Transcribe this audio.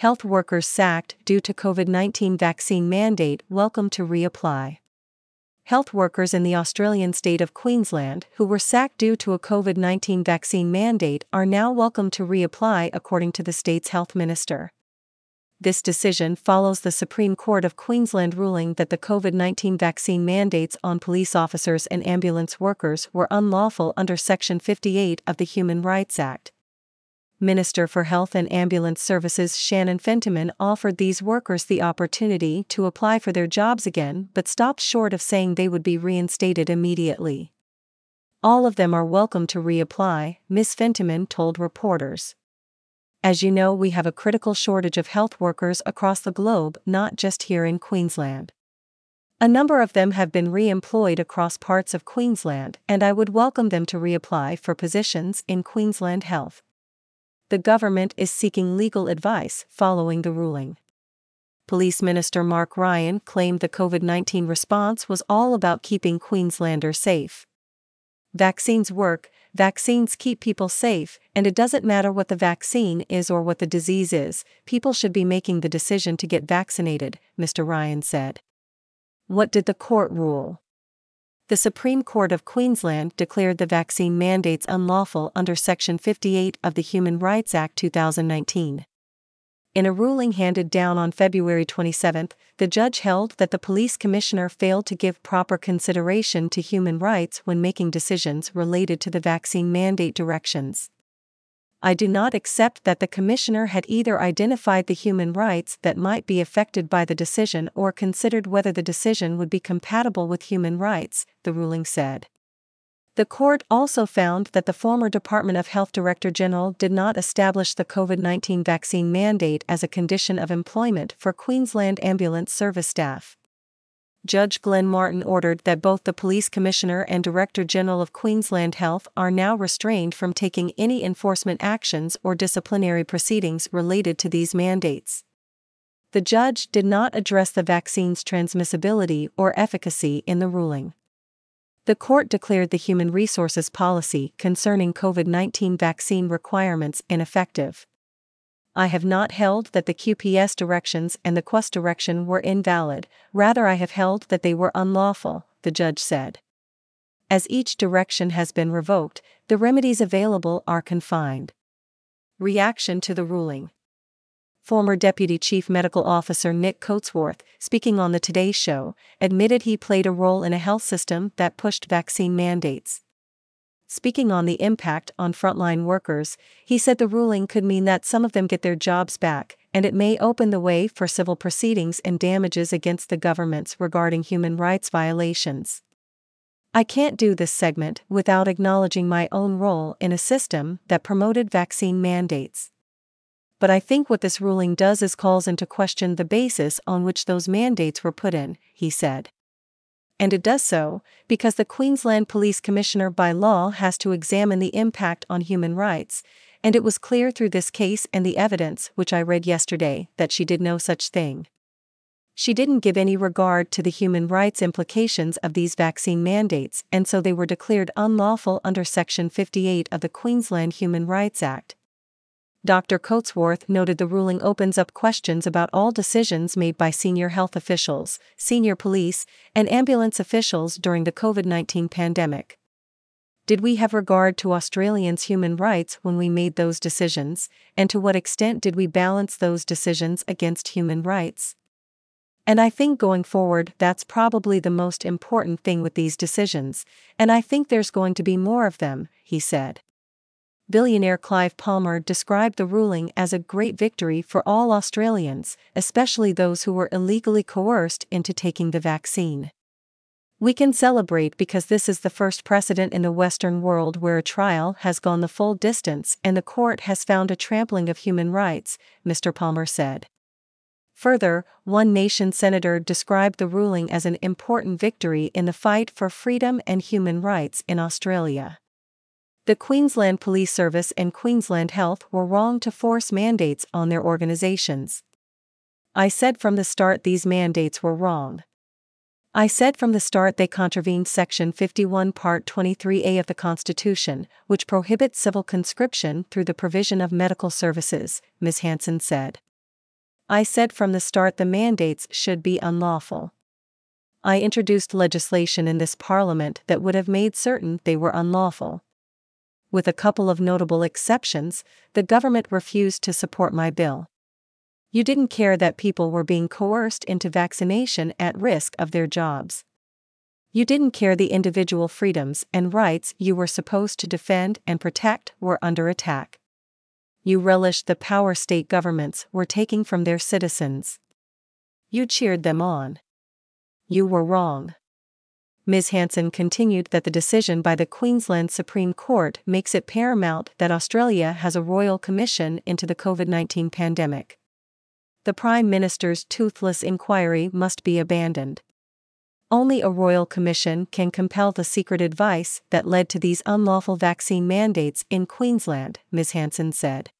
Health workers sacked due to COVID 19 vaccine mandate welcome to reapply. Health workers in the Australian state of Queensland who were sacked due to a COVID 19 vaccine mandate are now welcome to reapply, according to the state's health minister. This decision follows the Supreme Court of Queensland ruling that the COVID 19 vaccine mandates on police officers and ambulance workers were unlawful under Section 58 of the Human Rights Act. Minister for Health and Ambulance Services Shannon Fentiman offered these workers the opportunity to apply for their jobs again but stopped short of saying they would be reinstated immediately. All of them are welcome to reapply, Ms. Fentiman told reporters. As you know, we have a critical shortage of health workers across the globe, not just here in Queensland. A number of them have been re employed across parts of Queensland, and I would welcome them to reapply for positions in Queensland Health the government is seeking legal advice following the ruling. Police Minister Mark Ryan claimed the COVID 19 response was all about keeping Queenslanders safe. Vaccines work, vaccines keep people safe, and it doesn't matter what the vaccine is or what the disease is, people should be making the decision to get vaccinated, Mr. Ryan said. What did the court rule? The Supreme Court of Queensland declared the vaccine mandates unlawful under Section 58 of the Human Rights Act 2019. In a ruling handed down on February 27, the judge held that the police commissioner failed to give proper consideration to human rights when making decisions related to the vaccine mandate directions. I do not accept that the Commissioner had either identified the human rights that might be affected by the decision or considered whether the decision would be compatible with human rights, the ruling said. The court also found that the former Department of Health Director General did not establish the COVID 19 vaccine mandate as a condition of employment for Queensland Ambulance Service staff. Judge Glenn Martin ordered that both the Police Commissioner and Director General of Queensland Health are now restrained from taking any enforcement actions or disciplinary proceedings related to these mandates. The judge did not address the vaccine's transmissibility or efficacy in the ruling. The court declared the human resources policy concerning COVID 19 vaccine requirements ineffective. I have not held that the QPS directions and the QAS direction were invalid, rather, I have held that they were unlawful, the judge said. As each direction has been revoked, the remedies available are confined. Reaction to the ruling Former Deputy Chief Medical Officer Nick Coatsworth, speaking on The Today Show, admitted he played a role in a health system that pushed vaccine mandates. Speaking on the impact on frontline workers, he said the ruling could mean that some of them get their jobs back, and it may open the way for civil proceedings and damages against the governments regarding human rights violations. I can't do this segment without acknowledging my own role in a system that promoted vaccine mandates. But I think what this ruling does is calls into question the basis on which those mandates were put in, he said and it does so because the Queensland Police Commissioner by law has to examine the impact on human rights, and it was clear through this case and the evidence which I read yesterday that she did no such thing. She didn't give any regard to the human rights implications of these vaccine mandates, and so they were declared unlawful under Section 58 of the Queensland Human Rights Act. Dr. Coatsworth noted the ruling opens up questions about all decisions made by senior health officials, senior police, and ambulance officials during the COVID 19 pandemic. Did we have regard to Australians' human rights when we made those decisions, and to what extent did we balance those decisions against human rights? And I think going forward, that's probably the most important thing with these decisions, and I think there's going to be more of them, he said billionaire Clive Palmer described the ruling as a great victory for all Australians, especially those who were illegally coerced into taking the vaccine. We can celebrate because this is the first precedent in the Western world where a trial has gone the full distance and the court has found a trampling of human rights, Mr. Palmer said. Further, One Nation Senator described the ruling as an important victory in the fight for freedom and human rights in Australia. The Queensland Police Service and Queensland Health were wrong to force mandates on their organizations. I said from the start these mandates were wrong. I said from the start they contravened Section 51, Part 23A of the Constitution, which prohibits civil conscription through the provision of medical services, Ms. Hanson said. I said from the start the mandates should be unlawful. I introduced legislation in this parliament that would have made certain they were unlawful. With a couple of notable exceptions, the government refused to support my bill. You didn't care that people were being coerced into vaccination at risk of their jobs. You didn't care the individual freedoms and rights you were supposed to defend and protect were under attack you relished the power state governments were taking from their citizens. You cheered them on. You were wrong. Ms. Hanson continued that the decision by the Queensland Supreme Court makes it paramount that Australia has a royal commission into the COVID 19 pandemic. The Prime Minister's toothless inquiry must be abandoned. Only a royal commission can compel the secret advice that led to these unlawful vaccine mandates in Queensland, Ms. Hanson said.